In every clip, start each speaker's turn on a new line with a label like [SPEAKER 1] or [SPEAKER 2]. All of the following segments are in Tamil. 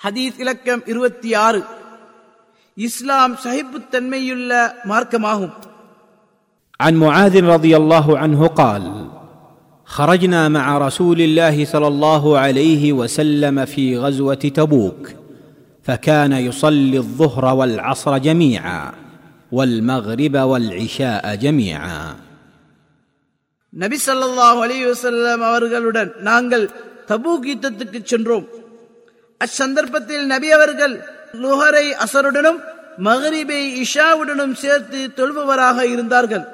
[SPEAKER 1] ஹதீஸ் இலக்கம் இருபத்தி ஆறு இஸ்லாம் சகிப்புத்தன்மையுள்ள மார்க்கமாகும்
[SPEAKER 2] عن معاذ رضي الله عنه قال خرجنا مع رسول الله صلى الله عليه وسلم في غزوه تبوك فكان يصلي الظهر والعصر جميعا والمغرب والعشاء جميعا
[SPEAKER 1] நபி ஸல்லல்லாஹு அலைஹி வஸல்லம் அவர்களுடன் நாங்கள் தபூக் யுத்தத்துக்கு சென்றோம் அச்சந்தர்ப்பத்தில் நபி அவர்கள் லுஹரை அசருடனும் மகரிபை இஷாவுடனும் சேர்த்து தொழுபவராக இருந்தார்கள்.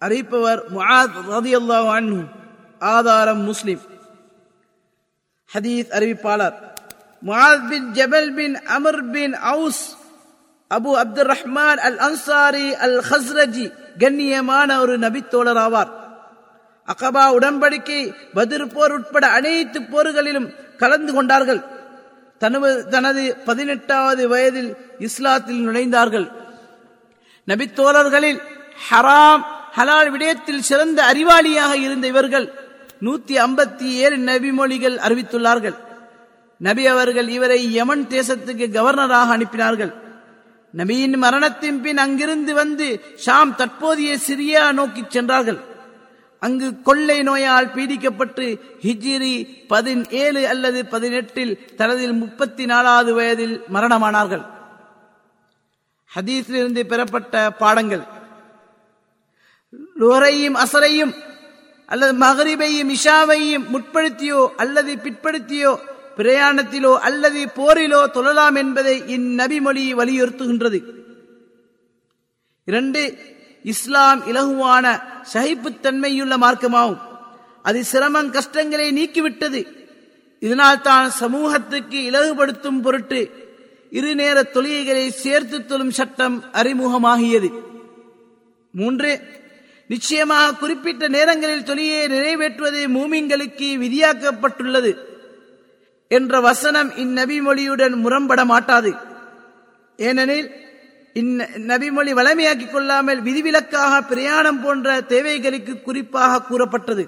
[SPEAKER 1] அறிவிப்பவர் ஆதாரம் முஸ்லிம். ஹதீஸ் அறிவிப்பாளர் Muadh bin Jabal bin Amr bin Aws Abu Abdul Rahman al Ansari al Khazraji கண்ணியமான ஒரு நபித்தோழர் ஆவார் அகபா உடன்படிக்கை பதிர் போர் உட்பட அனைத்து போர்களிலும் கலந்து கொண்டார்கள். தனது தனது பதினெட்டாவது வயதில் இஸ்லாத்தில் நுழைந்தார்கள். நபித்தோழர்களில் ஹராம் ஹலால் விடயத்தில் சிறந்த அறிவாளியாக இருந்த இவர்கள் நூத்தி ஐம்பத்தி ஏழு நபிமொழிகள் அறிவித்துள்ளார்கள். நபி அவர்கள் இவரை யமன் தேசத்துக்கு கவர்னராக அனுப்பினார்கள். நபியின் மரணத்தின் பின் அங்கிருந்து வந்து ஷாம் தற்போதைய சிரியா நோக்கி சென்றார்கள். அங்கு கொள்ளை நோயால் பீடிக்கப்பட்டு ஹிஜிரி பதினேழு அல்லது பதினெட்டில் தனது முப்பத்தி நாலாவது வயதில் மரணமானார்கள். ஹதீஸிலிருந்து பெறப்பட்ட பாடங்கள். லோரையும் அசரையும் அல்லது மகரிபையும் இஷாவையும் முற்படுத்தியோ அல்லது பிற்படுத்தியோ பிரயாணத்திலோ அல்லது போரிலோ தொழலாம் என்பதை இந்நபிமொழி வலியுறுத்துகின்றது. இரண்டு இஸ்லாம் இலகுவான சகிப்புத்தன்மையுள்ள மார்க்கமாகும். அது சிரமம் கஷ்டங்களை நீக்கிவிட்டது. இதனால் தான் சமூகத்துக்கு இலகுபடுத்தும் பொருட்டு இரு நேர தொழுகைகளை சேர்த்து தொழும் சட்டம் அறிமுகமாகியது. மூன்று நிச்சயமாக குறிப்பிட்ட நேரங்களில் தொழியை நிறைவேற்றுவது மூமிங்களுக்கு விதியாக்கப்பட்டுள்ளது என்ற வசனம் இந்நபி மொழியுடன் முரம்பட மாட்டாது ஏனெனில் நபிமொழி வளமையாக்கிக் கொள்ளாமல் விதிவிலக்காக பிரயாணம் போன்ற தேவைகளுக்கு குறிப்பாக கூறப்பட்டது.